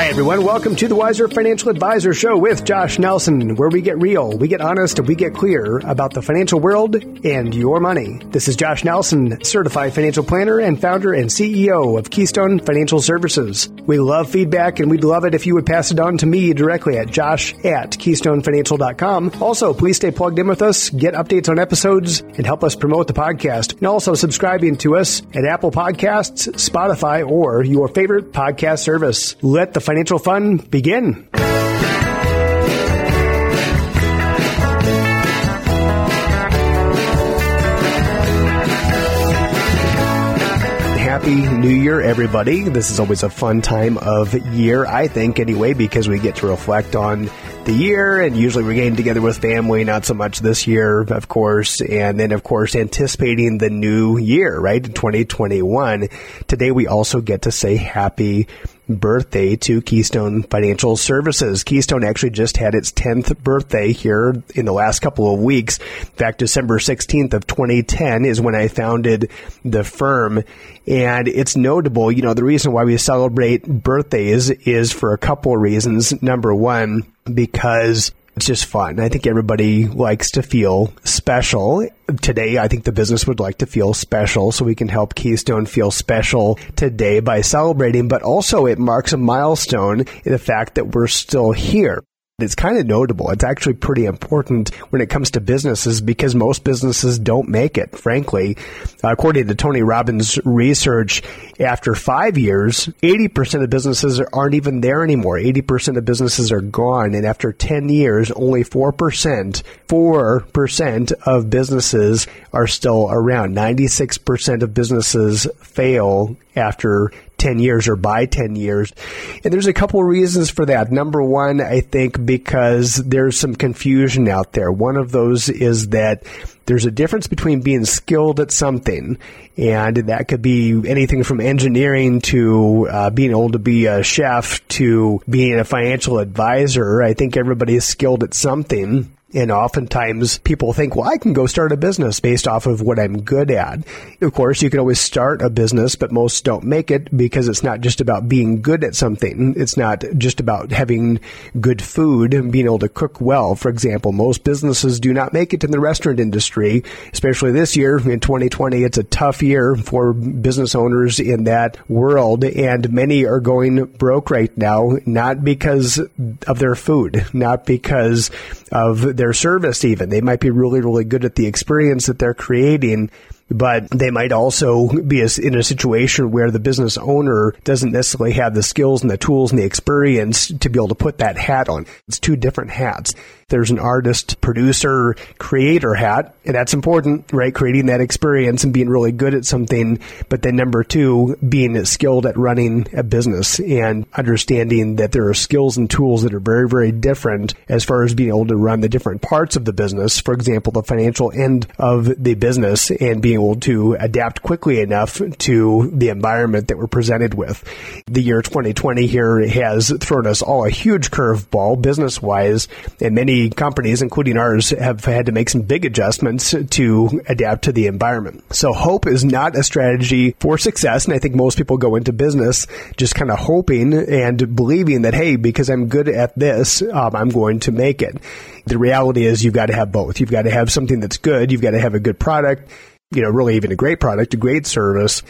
Hi, everyone. Welcome to the Wiser Financial Advisor Show with Josh Nelson, where we get real, we get honest, and we get clear about the financial world and your money. This is Josh Nelson, certified financial planner and founder and CEO of Keystone Financial Services. We love feedback, and we'd love it if you would pass it on to me directly at josh at keystonefinancial.com. Also, please stay plugged in with us, get updates on episodes, and help us promote the podcast. And also subscribing to us at Apple Podcasts, Spotify, or your favorite podcast service. Let the financial fun begin. Happy New Year, everybody. This is always a fun time of year, I think, anyway, because we get to reflect on the year and usually we're getting together with family, not so much this year, of course. And then, of course, anticipating the new year, right? 2021. Today we also get to say happy birthday to Keystone Financial Services. Keystone actually just had its 10th birthday here in the last couple of weeks. In fact, December 16th of 2010 is when I founded the firm. And it's notable, you know, the reason why we celebrate birthdays is for a couple of reasons. Number one, because just fun. I think everybody likes to feel special. Today, I think the business would like to feel special, so we can help Keystone feel special today by celebrating, but also it marks a milestone in the fact that we're still here. It's kind of notable. It's actually pretty important when it comes to businesses because most businesses don't make it, frankly. According to Tony Robbins' research, after five years, 80% of businesses aren't even there anymore. 80% of businesses are gone. And after 10 years, only 4%, 4% of businesses are still around. 96% of businesses fail after 10 years or by 10 years. And there's a couple of reasons for that. Number one, I think because there's some confusion out there. One of those is that there's a difference between being skilled at something, and that could be anything from engineering to uh, being able to be a chef to being a financial advisor. I think everybody is skilled at something. And oftentimes people think, well, I can go start a business based off of what I'm good at. Of course, you can always start a business, but most don't make it because it's not just about being good at something. It's not just about having good food and being able to cook well. For example, most businesses do not make it in the restaurant industry, especially this year in 2020. It's a tough year for business owners in that world and many are going broke right now, not because of their food, not because of their service even. They might be really, really good at the experience that they're creating, but they might also be in a situation where the business owner doesn't necessarily have the skills and the tools and the experience to be able to put that hat on. It's two different hats. There's an artist, producer, creator hat, and that's important, right? Creating that experience and being really good at something. But then number two, being skilled at running a business and understanding that there are skills and tools that are very, very different as far as being able to run the different parts of the business. For example, the financial end of the business and being to adapt quickly enough to the environment that we're presented with. The year 2020 here has thrown us all a huge curveball business wise, and many companies, including ours, have had to make some big adjustments to adapt to the environment. So hope is not a strategy for success, and I think most people go into business just kind of hoping and believing that, hey, because I'm good at this, um, I'm going to make it. The reality is you've got to have both. You've got to have something that's good. You've got to have a good product you know, really even a great product, a great service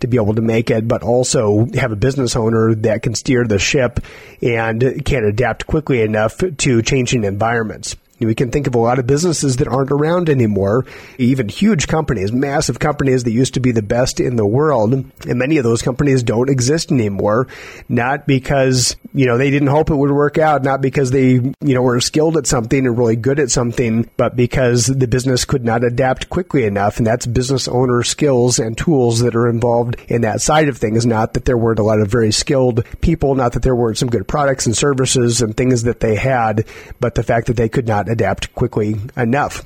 to be able to make it, but also have a business owner that can steer the ship and can adapt quickly enough to changing environments. We can think of a lot of businesses that aren't around anymore, even huge companies, massive companies that used to be the best in the world. And many of those companies don't exist anymore, not because, you know, they didn't hope it would work out, not because they, you know, were skilled at something and really good at something, but because the business could not adapt quickly enough. And that's business owner skills and tools that are involved in that side of things. Not that there weren't a lot of very skilled people, not that there weren't some good products and services and things that they had, but the fact that they could not adapt quickly enough.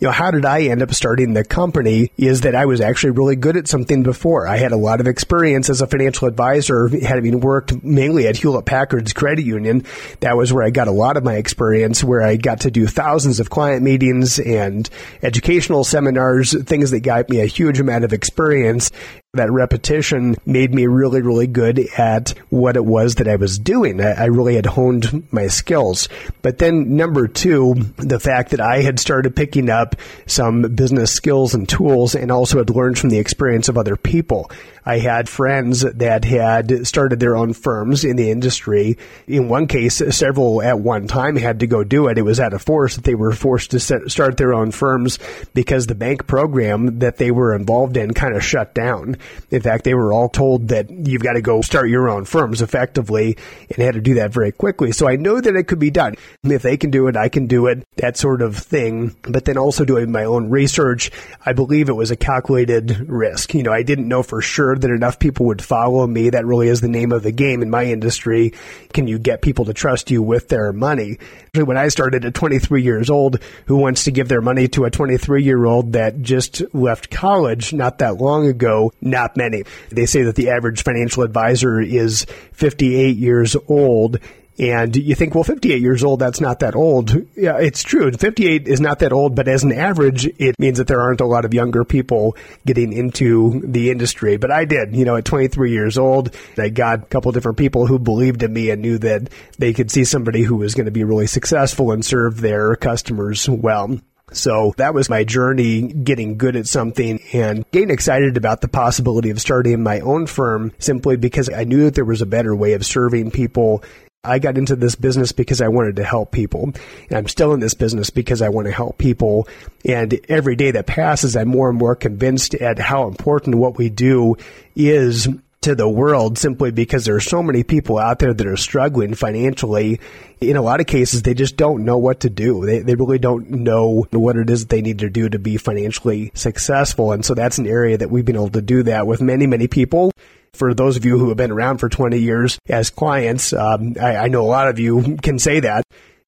You know, how did I end up starting the company is that I was actually really good at something before. I had a lot of experience as a financial advisor, having worked mainly at Hewlett Packard's credit union. That was where I got a lot of my experience, where I got to do thousands of client meetings and educational seminars, things that got me a huge amount of experience that repetition made me really, really good at what it was that I was doing. I, really had honed my skills. But then number two, the fact that I had started picking up some business skills and tools and also had learned from the experience of other people. I had friends that had started their own firms in the industry. In one case, several at one time had to go do it. It was at a force that they were forced to set, start their own firms because the bank program that they were involved in kind of shut down. In fact, they were all told that you've got to go start your own firms effectively and had to do that very quickly. So I know that it could be done. If they can do it, I can do it, that sort of thing. But then also doing my own research, I believe it was a calculated risk. You know, I didn't know for sure that enough people would follow me. That really is the name of the game in my industry. Can you get people to trust you with their money? When I started at 23 years old, who wants to give their money to a 23 year old that just left college not that long ago? Not many. They say that the average financial advisor is 58 years old and you think, well, 58 years old, that's not that old. Yeah, it's true. 58 is not that old, but as an average, it means that there aren't a lot of younger people getting into the industry. But I did, you know, at 23 years old, I got a couple different people who believed in me and knew that they could see somebody who was going to be really successful and serve their customers well. So that was my journey getting good at something and getting excited about the possibility of starting my own firm simply because I knew that there was a better way of serving people I got into this business because I wanted to help people. And I'm still in this business because I want to help people. And every day that passes, I'm more and more convinced at how important what we do is to the world simply because there are so many people out there that are struggling financially. In a lot of cases, they just don't know what to do. They, they really don't know what it is that they need to do to be financially successful. And so that's an area that we've been able to do that with many, many people for those of you who have been around for 20 years as clients, um, I, I know a lot of you can say that.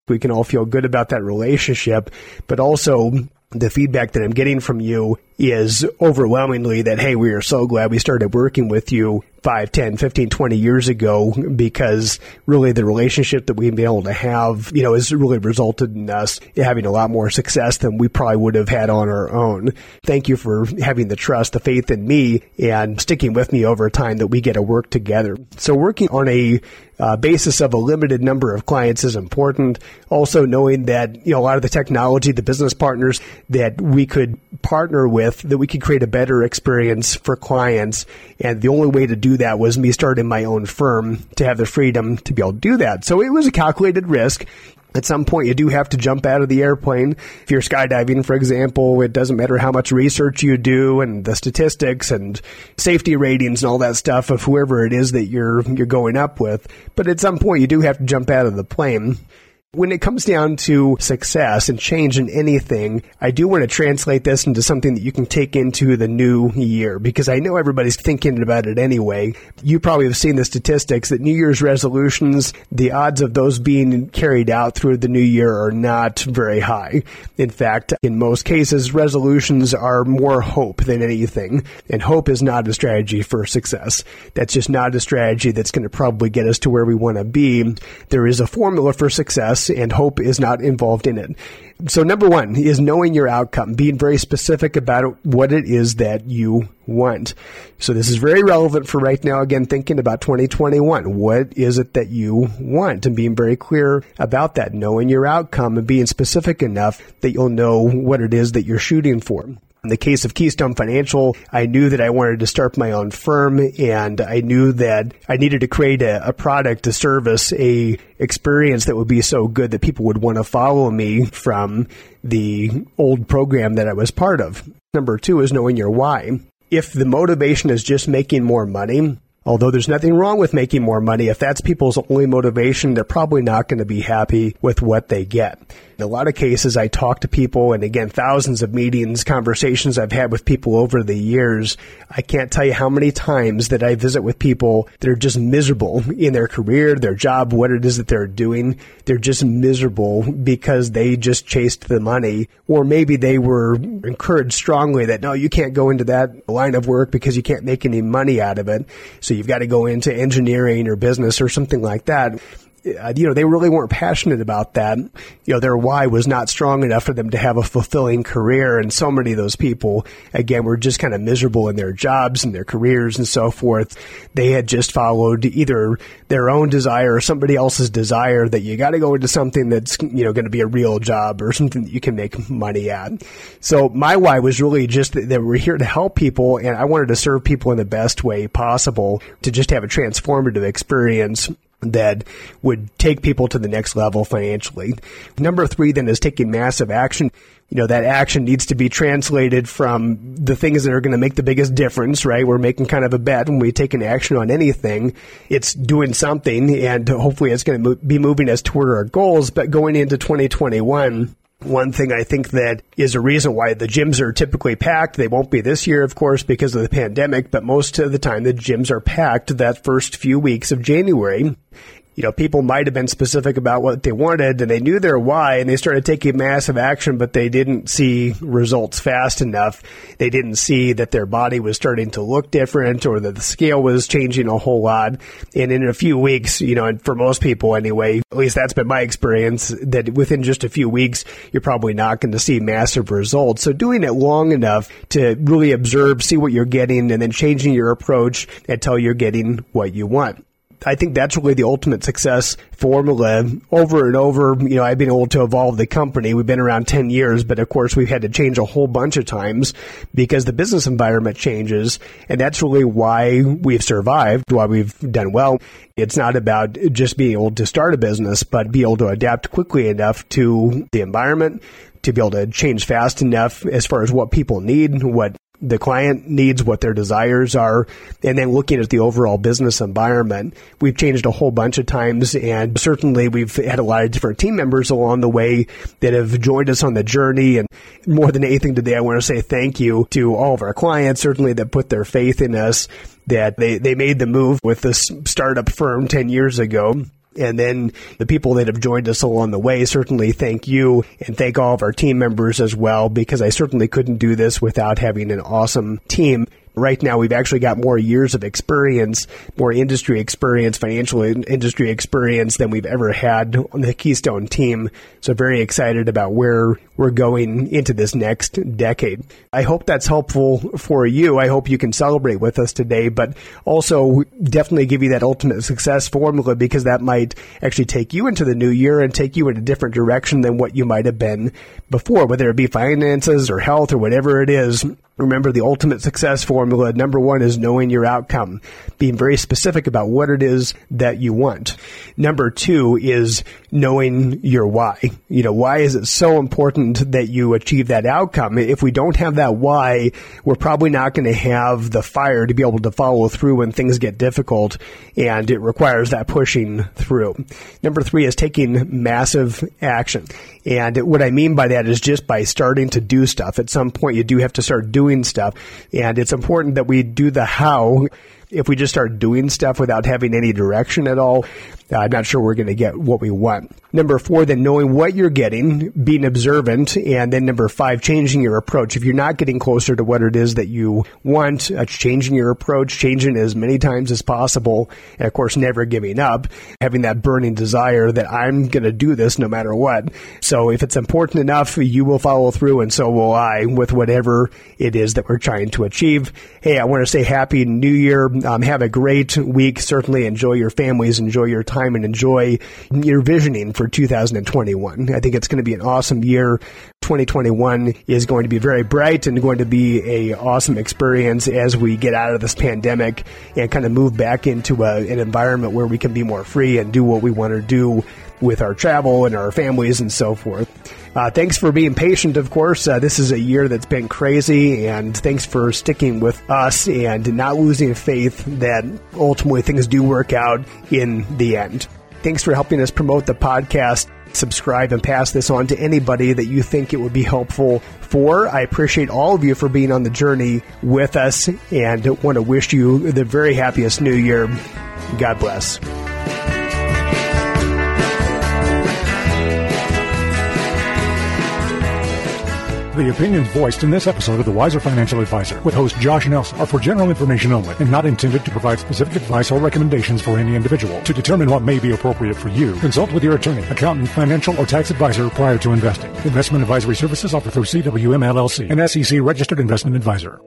We can all feel good about that relationship, but also the feedback that I'm getting from you is overwhelmingly that, hey, we are so glad we started working with you 5, 10, 15, 20 years ago because really the relationship that we've been able to have, you know, has really resulted in us having a lot more success than we probably would have had on our own. Thank you for having the trust, the faith in me and sticking with me over time that we get to work together. So working on a uh, basis of a limited number of clients is important. Also knowing that, you know, a lot of the technology, the business partners that we could partner with, that we could create a better experience for clients. And the only way to do that was me starting my own firm to have the freedom to be able to do that. So it was a calculated risk. At some point, you do have to jump out of the airplane. If you're skydiving, for example, it doesn't matter how much research you do and the statistics and safety ratings and all that stuff of whoever it is that you're you're going up with. But at some point, you do have to jump out of the plane. When it comes down to success and change in anything, I do want to translate this into something that you can take into the new year because I know everybody's thinking about it anyway. You probably have seen the statistics that New Year's resolutions, the odds of those being carried out through the new year are not very high. In fact, in most cases, resolutions are more hope than anything, and hope is not a strategy for success. That's just not a strategy that's going to probably get us to where we want to be. There is a formula for success and hope is not involved in it. So number one is knowing your outcome, being very specific about what it is that you want. So this is very relevant for right now. Again, thinking about 2021. What is it that you want and being very clear about that, knowing your outcome and being specific enough that you'll know what it is that you're shooting for. In the case of Keystone Financial, I knew that I wanted to start my own firm and I knew that I needed to create a, a product, a service, a experience that would be so good that people would want to follow me from the old program that I was part of. Number two is knowing your why. If the motivation is just making more money, Although there's nothing wrong with making more money, if that's people's only motivation, they're probably not going to be happy with what they get. In a lot of cases, I talk to people, and again, thousands of meetings, conversations I've had with people over the years. I can't tell you how many times that I visit with people that are just miserable in their career, their job, what it is that they're doing. They're just miserable because they just chased the money, or maybe they were encouraged strongly that no, you can't go into that line of work because you can't make any money out of it. So you've got to go into engineering or business or something like that. Uh, you know, they really weren't passionate about that. You know, their why was not strong enough for them to have a fulfilling career. And so many of those people, again, were just kind of miserable in their jobs and their careers and so forth. They had just followed either their own desire or somebody else's desire that you got to go into something that's, you know, going to be a real job or something that you can make money at. So my why was really just that, that we're here to help people and I wanted to serve people in the best way possible to just have a transformative experience that would take people to the next level financially. Number three then is taking massive action. You know, that action needs to be translated from the things that are going to make the biggest difference, right? We're making kind of a bet when we take an action on anything. It's doing something and hopefully it's going to be moving us toward our goals. But going into 2021, one thing I think that is a reason why the gyms are typically packed. They won't be this year, of course, because of the pandemic, but most of the time the gyms are packed that first few weeks of January you know, people might have been specific about what they wanted and they knew their why and they started taking massive action, but they didn't see results fast enough. They didn't see that their body was starting to look different or that the scale was changing a whole lot. And in a few weeks, you know, and for most people anyway, at least that's been my experience, that within just a few weeks, you're probably not going to see massive results. So doing it long enough to really observe, see what you're getting, and then changing your approach until you're getting what you want. I think that's really the ultimate success formula over and over. You know, I've been able to evolve the company. We've been around 10 years, but of course we've had to change a whole bunch of times because the business environment changes. And that's really why we've survived, why we've done well. It's not about just being able to start a business, but be able to adapt quickly enough to the environment, to be able to change fast enough as far as what people need, what the client needs, what their desires are, and then looking at the overall business environment. We've changed a whole bunch of times, and certainly we've had a lot of different team members along the way that have joined us on the journey. And more than anything today, I want to say thank you to all of our clients, certainly that put their faith in us, that they, they made the move with this startup firm 10 years ago and then the people that have joined us along the way, certainly thank you and thank all of our team members as well, because I certainly couldn't do this without having an awesome team right now we've actually got more years of experience, more industry experience, financial industry experience than we've ever had on the Keystone team. So very excited about where we're going into this next decade. I hope that's helpful for you. I hope you can celebrate with us today, but also definitely give you that ultimate success formula because that might actually take you into the new year and take you in a different direction than what you might have been before, whether it be finances or health or whatever it is. Remember the ultimate success formula. Number one is knowing your outcome, being very specific about what it is that you want. Number two is knowing your why. You know, why is it so important that you achieve that outcome? If we don't have that why, we're probably not going to have the fire to be able to follow through when things get difficult and it requires that pushing through. Number three is taking massive action. And what I mean by that is just by starting to do stuff. At some point, you do have to start doing stuff. And it's important that we do the how if we just start doing stuff without having any direction at all, uh, I'm not sure we're going to get what we want. Number four, then knowing what you're getting, being observant, and then number five, changing your approach. If you're not getting closer to what it is that you want, uh, changing your approach, changing as many times as possible, and of course, never giving up, having that burning desire that I'm going to do this no matter what. So if it's important enough, you will follow through, and so will I with whatever it is that we're trying to achieve. Hey, I want to say Happy New Year. Um, have a great week. Certainly enjoy your families, enjoy your time, and enjoy your visioning for 2021. I think it's going to be an awesome year. 2021 is going to be very bright and going to be a awesome experience as we get out of this pandemic and kind of move back into a, an environment where we can be more free and do what we want to do with our travel and our families and so forth. Uh, thanks for being patient, of course. Uh, this is a year that's been crazy, and thanks for sticking with us and not losing faith that ultimately things do work out in the end. Thanks for helping us promote the podcast. Subscribe and pass this on to anybody that you think it would be helpful for. I appreciate all of you for being on the journey with us and want to wish you the very happiest new year. God bless. The opinions voiced in this episode of The Wiser Financial Advisor with host Josh Nelson are for general information only and not intended to provide specific advice or recommendations for any individual. To determine what may be appropriate for you, consult with your attorney, accountant, financial, or tax advisor prior to investing. Investment advisory services offered through CWM LLC, an SEC registered investment advisor.